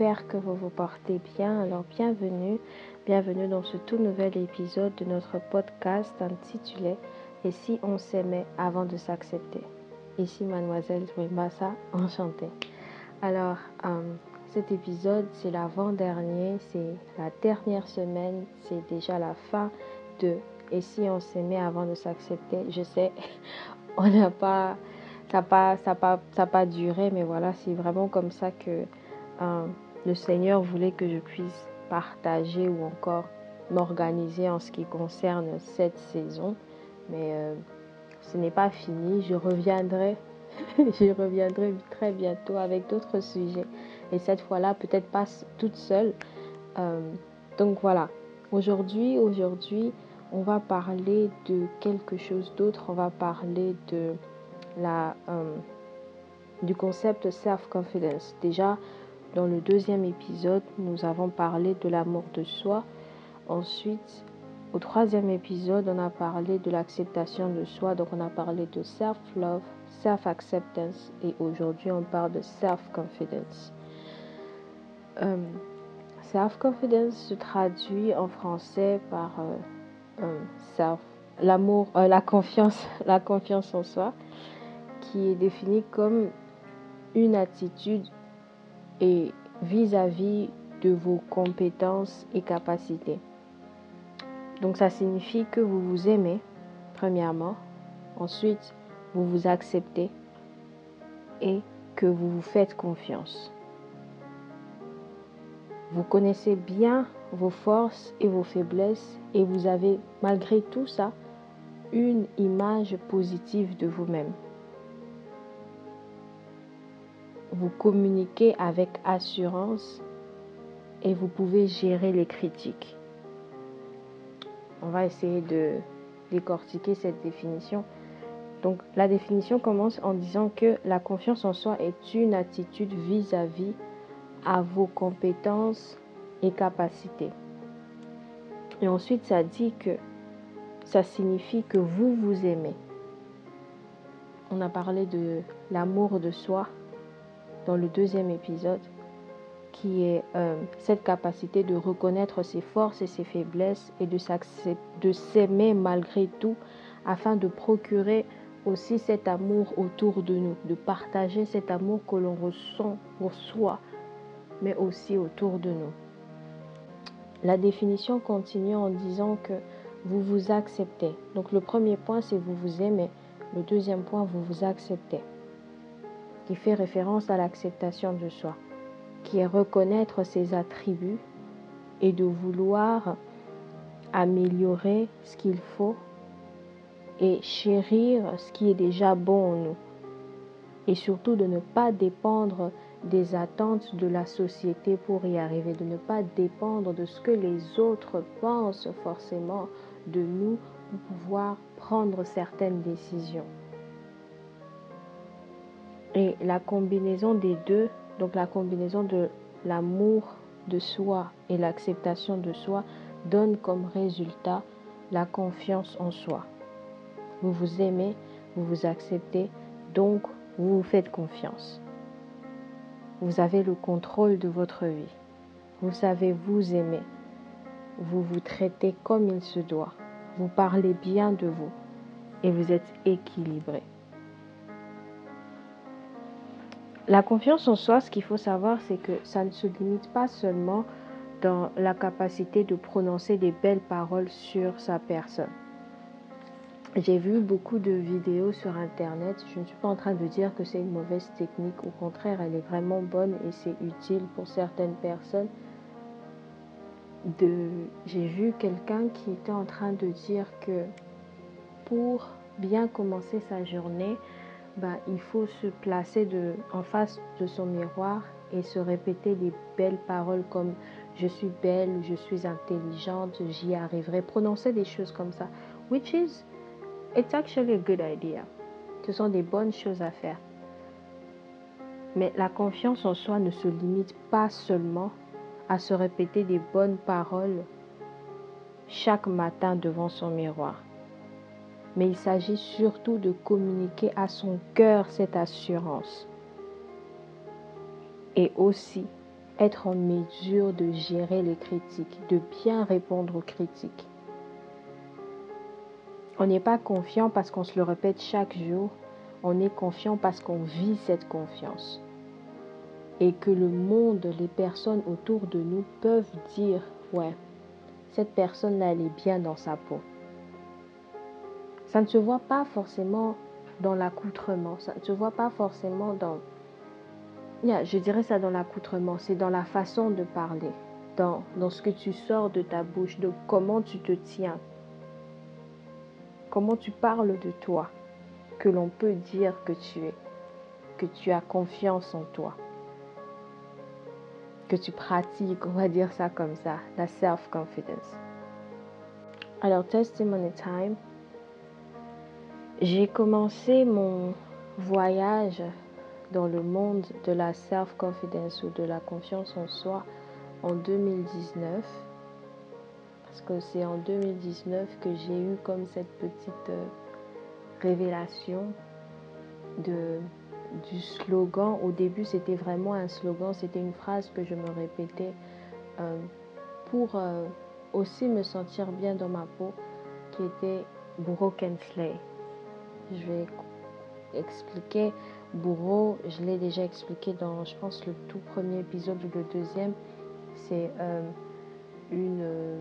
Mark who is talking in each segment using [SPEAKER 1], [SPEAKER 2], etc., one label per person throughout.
[SPEAKER 1] j'espère que vous vous portez bien. Alors bienvenue, bienvenue dans ce tout nouvel épisode de notre podcast intitulé Et si on s'aimait avant de s'accepter? Ici mademoiselle Massa, enchantée. Alors euh, cet épisode c'est l'avant-dernier, c'est la dernière semaine, c'est déjà la fin de Et si on s'aimait avant de s'accepter? Je sais, on n'a pas ça n'a pas, ça pas, ça pas duré, mais voilà, c'est vraiment comme ça que euh, le Seigneur voulait que je puisse partager ou encore m'organiser en ce qui concerne cette saison. Mais euh, ce n'est pas fini, je reviendrai, je reviendrai très bientôt avec d'autres sujets. Et cette fois-là, peut-être pas toute seule. Euh, donc voilà, aujourd'hui, aujourd'hui, on va parler de quelque chose d'autre. On va parler de la, euh, du concept self-confidence. Déjà, dans le deuxième épisode, nous avons parlé de l'amour de soi. Ensuite, au troisième épisode, on a parlé de l'acceptation de soi. Donc, on a parlé de self-love, self-acceptance. Et aujourd'hui, on parle de self-confidence. Euh, self-confidence se traduit en français par euh, self, l'amour, la confiance, la confiance en soi qui est définie comme une attitude et vis-à-vis de vos compétences et capacités. Donc ça signifie que vous vous aimez, premièrement. Ensuite, vous vous acceptez et que vous vous faites confiance. Vous connaissez bien vos forces et vos faiblesses et vous avez malgré tout ça une image positive de vous-même. Vous communiquez avec assurance et vous pouvez gérer les critiques. On va essayer de décortiquer cette définition. Donc la définition commence en disant que la confiance en soi est une attitude vis-à-vis à vos compétences et capacités. Et ensuite, ça dit que ça signifie que vous vous aimez. On a parlé de l'amour de soi, dans le deuxième épisode, qui est euh, cette capacité de reconnaître ses forces et ses faiblesses et de s'aimer malgré tout afin de procurer aussi cet amour autour de nous, de partager cet amour que l'on ressent pour soi, mais aussi autour de nous. La définition continue en disant que vous vous acceptez. Donc le premier point, c'est vous vous aimez. Le deuxième point, vous vous acceptez qui fait référence à l'acceptation de soi, qui est reconnaître ses attributs et de vouloir améliorer ce qu'il faut et chérir ce qui est déjà bon en nous. Et surtout de ne pas dépendre des attentes de la société pour y arriver, de ne pas dépendre de ce que les autres pensent forcément de nous pour pouvoir prendre certaines décisions. Et la combinaison des deux, donc la combinaison de l'amour de soi et l'acceptation de soi, donne comme résultat la confiance en soi. Vous vous aimez, vous vous acceptez, donc vous vous faites confiance. Vous avez le contrôle de votre vie. Vous savez vous aimer. Vous vous traitez comme il se doit. Vous parlez bien de vous et vous êtes équilibré. La confiance en soi, ce qu'il faut savoir, c'est que ça ne se limite pas seulement dans la capacité de prononcer des belles paroles sur sa personne. J'ai vu beaucoup de vidéos sur Internet. Je ne suis pas en train de dire que c'est une mauvaise technique. Au contraire, elle est vraiment bonne et c'est utile pour certaines personnes. J'ai vu quelqu'un qui était en train de dire que pour bien commencer sa journée, bah, il faut se placer en face de son miroir et se répéter des belles paroles comme je suis belle, je suis intelligente, j'y arriverai. Prononcer des choses comme ça. Which is, it's actually a good idea. Ce sont des bonnes choses à faire. Mais la confiance en soi ne se limite pas seulement à se répéter des bonnes paroles chaque matin devant son miroir mais il s'agit surtout de communiquer à son cœur cette assurance. Et aussi être en mesure de gérer les critiques, de bien répondre aux critiques. On n'est pas confiant parce qu'on se le répète chaque jour, on est confiant parce qu'on vit cette confiance. Et que le monde, les personnes autour de nous peuvent dire, ouais, cette personne-là, elle est bien dans sa peau. Ça ne se voit pas forcément dans l'accoutrement, ça ne se voit pas forcément dans... je dirais ça dans l'accoutrement, c'est dans la façon de parler, dans, dans ce que tu sors de ta bouche, de comment tu te tiens, comment tu parles de toi, que l'on peut dire que tu es, que tu as confiance en toi, que tu pratiques, on va dire ça comme ça, la self-confidence. Alors, testimony time. J'ai commencé mon voyage dans le monde de la self-confidence ou de la confiance en soi en 2019. Parce que c'est en 2019 que j'ai eu comme cette petite euh, révélation de, du slogan. Au début, c'était vraiment un slogan, c'était une phrase que je me répétais euh, pour euh, aussi me sentir bien dans ma peau, qui était Broken Slay je vais expliquer. Bourreau, je l'ai déjà expliqué dans, je pense, le tout premier épisode ou le deuxième. C'est euh, une, euh,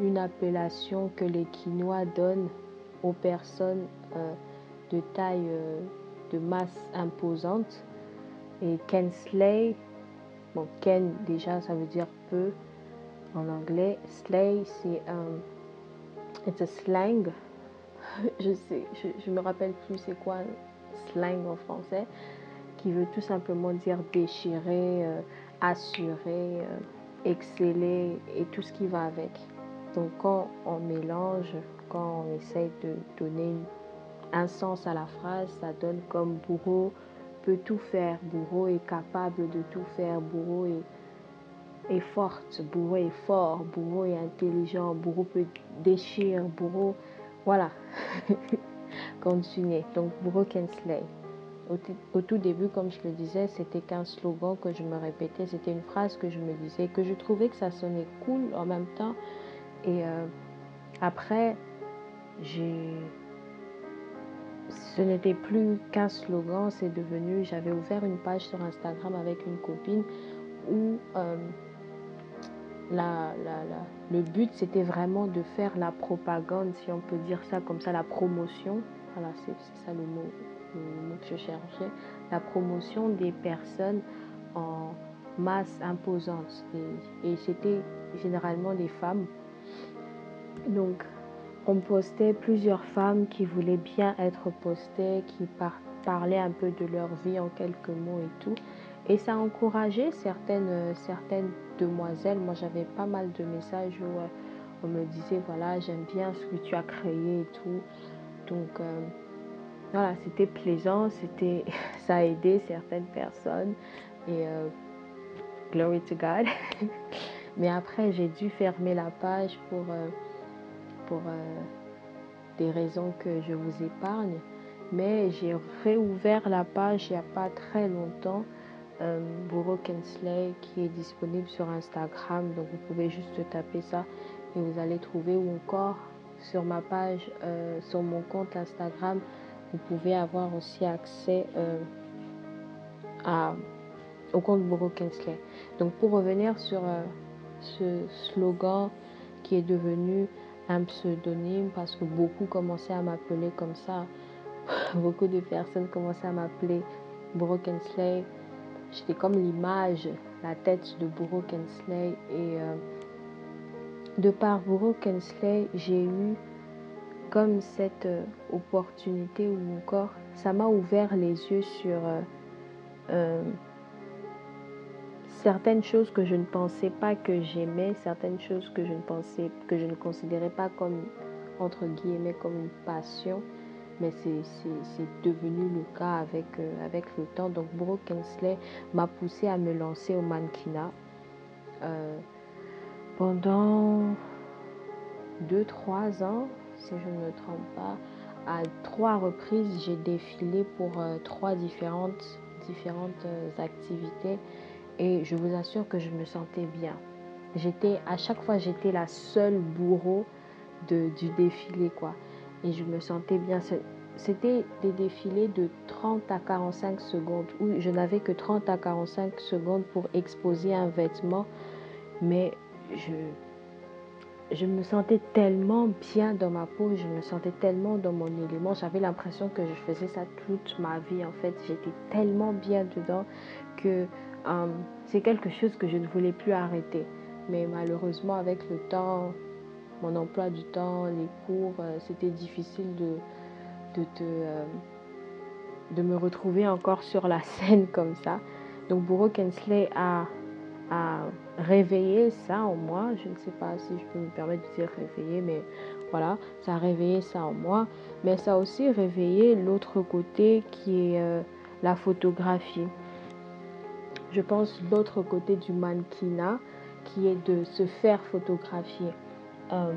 [SPEAKER 1] une appellation que les Quinois donnent aux personnes euh, de taille, de masse imposante. Et Ken Slay, bon, Ken déjà ça veut dire peu en anglais. Slay, c'est un, slang je sais, je, me rappelle plus c'est quoi slang en français, qui veut tout simplement dire déchirer, euh, assurer, euh, exceller et tout ce qui va avec. Donc quand on mélange, quand on essaye de donner un sens à la phrase, ça donne comme bourreau peut tout faire, bourreau est capable de tout faire, bourreau est, est forte, bourreau est fort, bourreau est intelligent, bourreau peut déchirer, bourreau voilà. Continuez. Donc, Broken Slay. Au, tout début, comme je le disais, c'était qu'un slogan que je me répétais. C'était une phrase que je me disais, que je trouvais que ça sonnait cool en même temps. Et euh, après. Ce n'était plus qu'un slogan, c'est devenu. J'avais ouvert une page sur Instagram avec une copine où. Euh, la, le but, c'était vraiment de faire la propagande, si on peut dire ça comme ça, la promotion. Voilà, c'est ça le mot, que je cherchais. La promotion des personnes en masse imposante. Et, c'était généralement des femmes. Donc, on postait plusieurs femmes qui voulaient bien être postées, qui parlaient un peu de leur vie en quelques mots et tout. Et ça a encouragé certaines, certaines demoiselles. Moi, j'avais pas mal de messages où euh, on me disait, voilà, j'aime bien ce que tu as créé et tout. Donc, euh, voilà, c'était plaisant, c'était, ça a aidé certaines personnes. Et euh, glory to God. Mais après, j'ai dû fermer la page pour, pour des raisons que je vous épargne. Mais j'ai réouvert la page il n'y a pas très longtemps euh, Bourreau Kensley qui est disponible sur Instagram. Donc vous pouvez juste taper ça et vous allez trouver ou encore sur ma page, euh, sur mon compte Instagram, vous pouvez avoir aussi accès euh, à, au compte Bourreau Kensley. Donc pour revenir sur ce slogan qui est devenu un pseudonyme parce que beaucoup commençaient à m'appeler comme ça. beaucoup de personnes commençaient à m'appeler Broken Slay J'étais comme l'image, la tête de Burro Kensley. Et euh, de par Burro Kensley, j'ai eu comme cette euh, opportunité ou encore, ça m'a ouvert les yeux sur euh, certaines choses que je ne pensais pas que j'aimais, certaines choses que je ne pensais, que je ne considérais pas comme, entre guillemets, comme une passion mais c'est devenu le cas avec, euh, avec le temps. Donc, Brooke Kensley m'a poussé à me lancer au mannequinat. Euh, pendant 2-3 ans, si je ne me trompe pas, à trois reprises, j'ai défilé pour euh, trois différentes, différentes activités. Et je vous assure que je me sentais bien. J'étais, à chaque fois, j'étais la seule bourreau de, du défilé, quoi. Et je me sentais bien. C'était des défilés de 30 à 45 secondes où je n'avais que 30 à 45 secondes pour exposer un vêtement. Mais je, je me sentais tellement bien dans ma peau, je me sentais tellement dans mon élément. J'avais l'impression que je faisais ça toute ma vie. En fait, j'étais tellement bien dedans que euh, c'est quelque chose que je ne voulais plus arrêter. Mais malheureusement, avec le temps, mon emploi du temps, les cours, euh, c'était difficile de, de, euh, de me retrouver encore sur la scène comme ça. Donc, Bourreau Kensley a à réveiller ça en moi. Je ne sais pas si je peux me permettre de dire réveiller, mais voilà, ça a réveillé ça en moi. Mais ça a aussi réveillé l'autre côté qui est euh, la photographie. Je pense l'autre côté du mannequinat qui est de se faire photographier. Euh,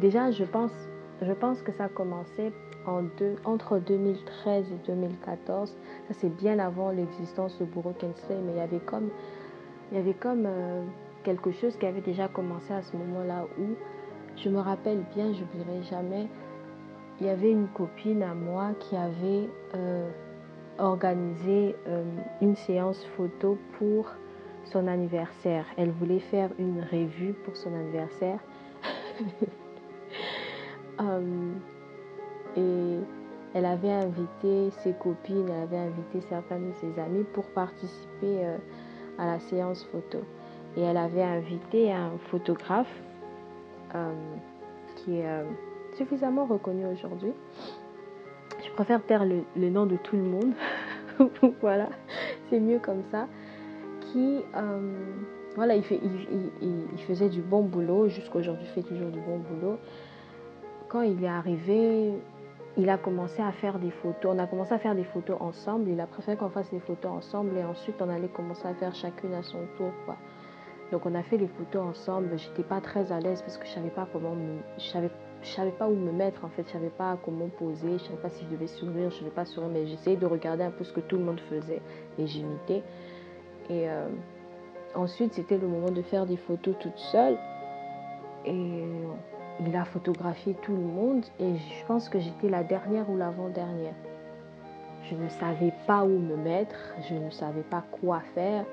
[SPEAKER 1] déjà, je pense, je pense que ça a commencé entre 2013 et 2014. Ça, c'est bien avant l'existence de Bourreau Kensley, mais il y avait comme, il y avait comme euh, quelque chose qui avait déjà commencé à ce moment-là où je me rappelle bien, je n'oublierai jamais, il y avait une copine à moi qui avait euh, organisé une séance photo pour son anniversaire. Elle voulait faire une revue pour son anniversaire. Et elle avait invité ses copines, elle avait invité certains de ses amis pour participer euh, à la séance photo. Et elle avait invité un photographe euh, qui est euh, suffisamment reconnu aujourd'hui. Je préfère taire le, nom de tout le monde. voilà, c'est mieux comme ça. Qui, voilà, il, faisait du bon boulot, jusqu'aujourd'hui fait toujours du bon boulot. Quand il est arrivé, il a commencé à faire des photos. On a commencé à faire des photos ensemble. Il a préféré qu'on fasse des photos ensemble et ensuite on allait commencer à faire chacune à son tour. Quoi. Donc on a fait les photos ensemble. J'étais pas très à l'aise parce que je savais pas comment, je savais, je savais pas où me mettre en fait. Je savais pas comment poser. Je savais pas si je devais sourire, je ne devais pas sourire. Mais j'essayais de regarder un peu ce que tout le monde faisait et j'imitais. Et euh, ensuite c'était le moment de faire des photos toute seule. Et il a photographié tout le monde et je pense que j'étais la dernière ou l'avant-dernière. Je ne savais pas où me mettre, je ne savais pas quoi faire.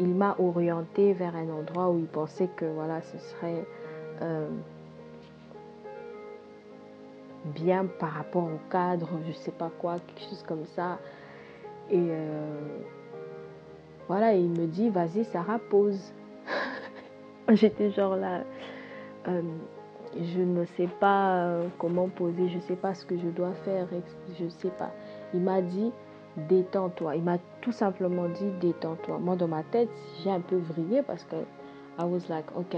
[SPEAKER 1] Il m'a orienté vers un endroit où il pensait que voilà, ce serait euh, bien par rapport au cadre, je ne sais pas quoi, quelque chose comme ça. Et euh, voilà, il me dit, vas-y Sarah, pose. J'étais genre là. Euh, je ne sais pas euh, comment poser, je ne sais pas ce que je dois faire, je ne sais pas. Il m'a dit, détends-toi. Il m'a tout simplement dit, détends-toi. Moi, dans ma tête, j'ai un peu vrillé parce que I was like, ok,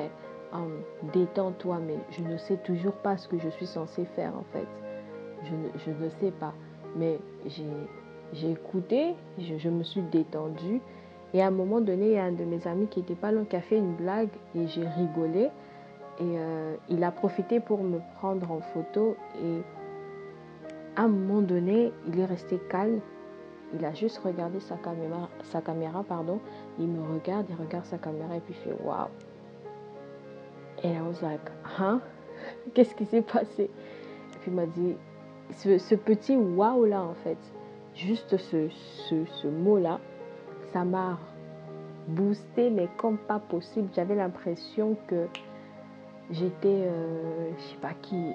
[SPEAKER 1] um, détends-toi, mais je ne sais toujours pas ce que je suis censée faire en fait. Je ne, sais pas. Mais j'ai écouté, je, me suis détendue. Et à un moment donné, il y a un de mes amis qui était pas loin qui a fait une blague et j'ai rigolé. Et euh, il a profité pour me prendre en photo. Et à un moment donné, il est resté calme. Il a juste regardé sa caméra, sa caméra pardon. Il me regarde, il regarde sa caméra et puis il fait waouh. Et I was like, hein? Qu'est-ce qui s'est passé? Et puis il m'a dit, ce, petit waouh là en fait, juste ce, ce, ce mot là, ça m'a boosté, mais comme pas possible. J'avais l'impression que j'étais, euh, je sais pas qui,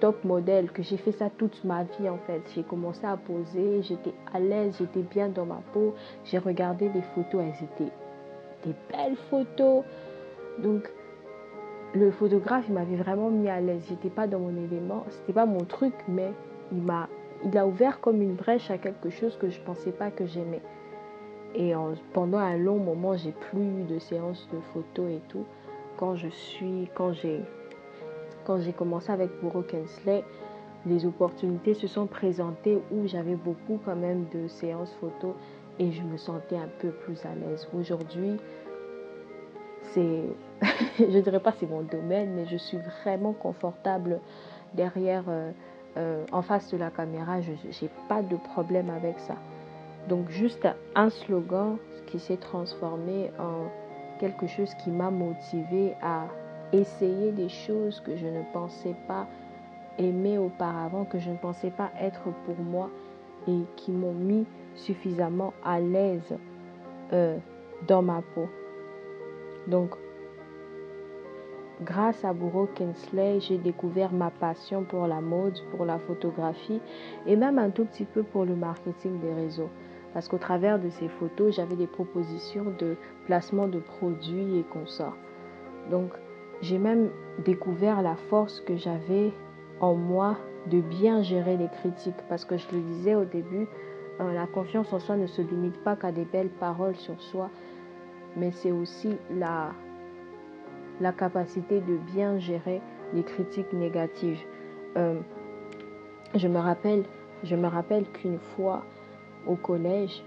[SPEAKER 1] top modèle, que j'ai fait ça toute ma vie en fait. J'ai commencé à poser, j'étais à l'aise, j'étais bien dans ma peau. J'ai regardé les photos, elles étaient des belles photos. Donc, le photographe, il m'avait vraiment mis à l'aise. J'étais pas dans mon élément, c'était pas mon truc, mais il m'a, il a ouvert comme une brèche à quelque chose que je pensais pas que j'aimais. Et pendant un long moment, j'ai plus eu de séances de photos et tout quand je suis, quand j'ai, commencé avec Bourreau Kensley, les opportunités se sont présentées où j'avais beaucoup quand même de séances photos et je me sentais un peu plus à l'aise. Aujourd'hui, c'est, je dirais pas c'est mon domaine, mais je suis vraiment confortable derrière euh, euh, en face de la caméra, je n'ai pas de problème avec ça. Donc juste un slogan qui s'est transformé en quelque chose qui m'a motivé à essayer des choses que je ne pensais pas aimer auparavant, que je ne pensais pas être pour moi et qui m'ont mis suffisamment à l'aise euh, dans ma peau. Donc, grâce à Bouro Kensley, j'ai découvert ma passion pour la mode, pour la photographie et même un tout petit peu pour le marketing des réseaux. Parce qu'au travers de ces photos, j'avais des propositions de placement de produits et consorts. Donc, j'ai même découvert la force que j'avais en moi de bien gérer les critiques. Parce que je le disais au début, euh, la confiance en soi ne se limite pas qu'à des belles paroles sur soi, mais c'est aussi la, la capacité de bien gérer les critiques négatives. Euh, je me rappelle, je me rappelle qu'une fois au collège,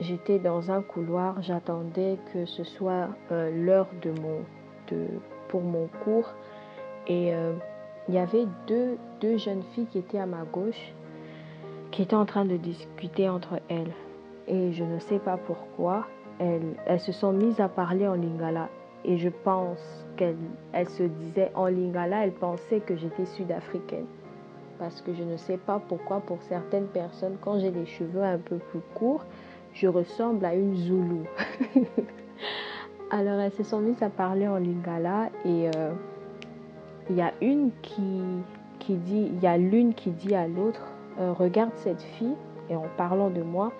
[SPEAKER 1] j'étais dans un couloir, j'attendais que ce soit euh, l'heure de mon, de, pour mon cours et il y avait deux, deux jeunes filles qui étaient à ma gauche qui étaient en train de discuter entre elles. Et je ne sais pas pourquoi, elles, elles se sont mises à parler en lingala. Et je pense qu'elles elles se disaient en lingala, elles pensaient que j'étais sud-africaine. Parce que je ne sais pas pourquoi, pour certaines personnes, quand j'ai les cheveux un peu plus courts, je ressemble à une Zoulou. Alors elles se sont mises à parler en lingala et euh, il y a qui, qui y a l'une qui dit à l'autre, euh, regarde cette fille, et en parlant de moi,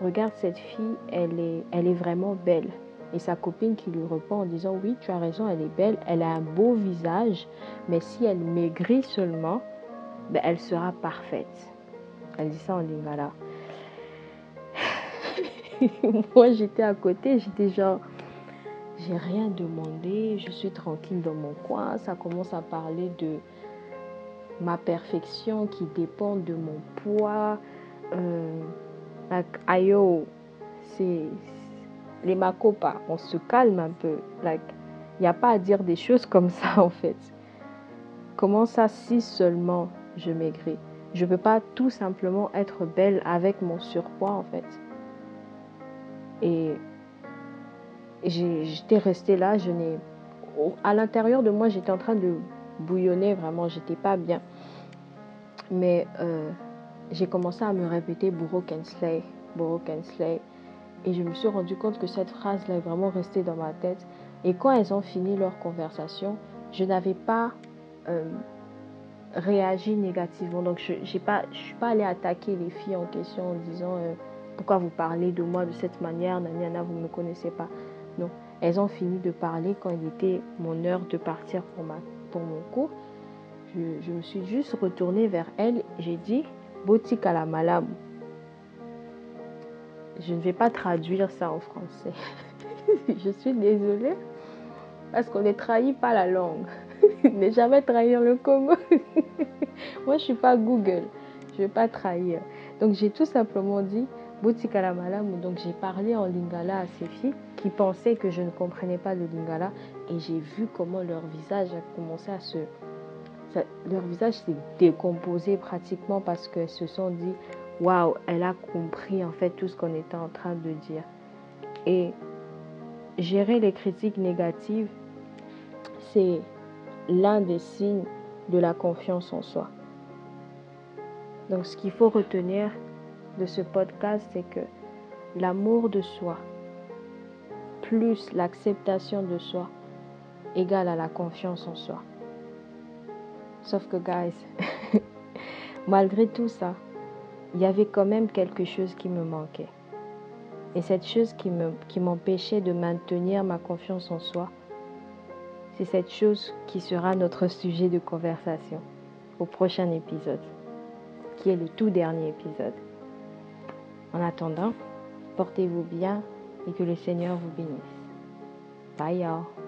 [SPEAKER 1] regarde cette fille, elle est, elle est vraiment belle. Et sa copine qui lui répond en disant, oui, tu as raison, elle est belle, elle a un beau visage, mais si elle maigrit seulement, ben, elle sera parfaite. Elle dit ça en lingala. Moi, j'étais à côté, j'étais genre, j'ai rien demandé, je suis tranquille dans mon coin. Ça commence à parler de ma perfection qui dépend de mon poids. Euh, ayo, c'est les macopas, on se calme un peu. Like, il n'y a pas à dire des choses comme ça en fait. Comment ça si seulement je maigris? Je ne peux pas tout simplement être belle avec mon surpoids en fait. Et j'étais restée là, je n'ai à l'intérieur de moi, j'étais en train de bouillonner vraiment, j'étais pas bien. Mais euh, j'ai commencé à me répéter Bourreau Kensley, Bourreau Kensley. Et je me suis rendu compte que cette phrase-là est vraiment restée dans ma tête. Et quand elles ont fini leur conversation, je n'avais pas euh, réagi négativement. Donc, je ne suis pas allée attaquer les filles en question en disant euh, pourquoi vous parlez de moi de cette manière, Naniana, vous ne me connaissez pas. Non, elles ont fini de parler quand il était mon heure de partir pour, ma, pour mon cours. Je, me suis juste retournée vers elles. J'ai dit Botique à la malam. Je ne vais pas traduire ça en français. je suis désolée parce qu'on ne trahit pas la langue. ne jamais trahir le Congo. Moi, je ne suis pas Google. Je ne vais pas trahir. Donc, j'ai tout simplement dit Boutique à la malam. Donc, j'ai parlé en lingala à ces filles qui pensaient que je ne comprenais pas le lingala et j'ai vu comment leur visage a commencé à se leur visage s'est décomposé pratiquement parce qu'elles se sont dit waouh elle a compris en fait tout ce qu'on était en train de dire et gérer les critiques négatives c'est l'un des signes de la confiance en soi donc ce qu'il faut retenir de ce podcast c'est que l'amour de soi plus l'acceptation de soi égale à la confiance en soi. Sauf que, guys, malgré tout ça, il y avait quand même quelque chose qui me manquait. Et cette chose qui m'empêchait de maintenir ma confiance en soi, c'est cette chose qui sera notre sujet de conversation au prochain épisode, qui est le tout dernier épisode. En attendant, portez-vous bien et que le Seigneur vous bénisse. Bye y'all.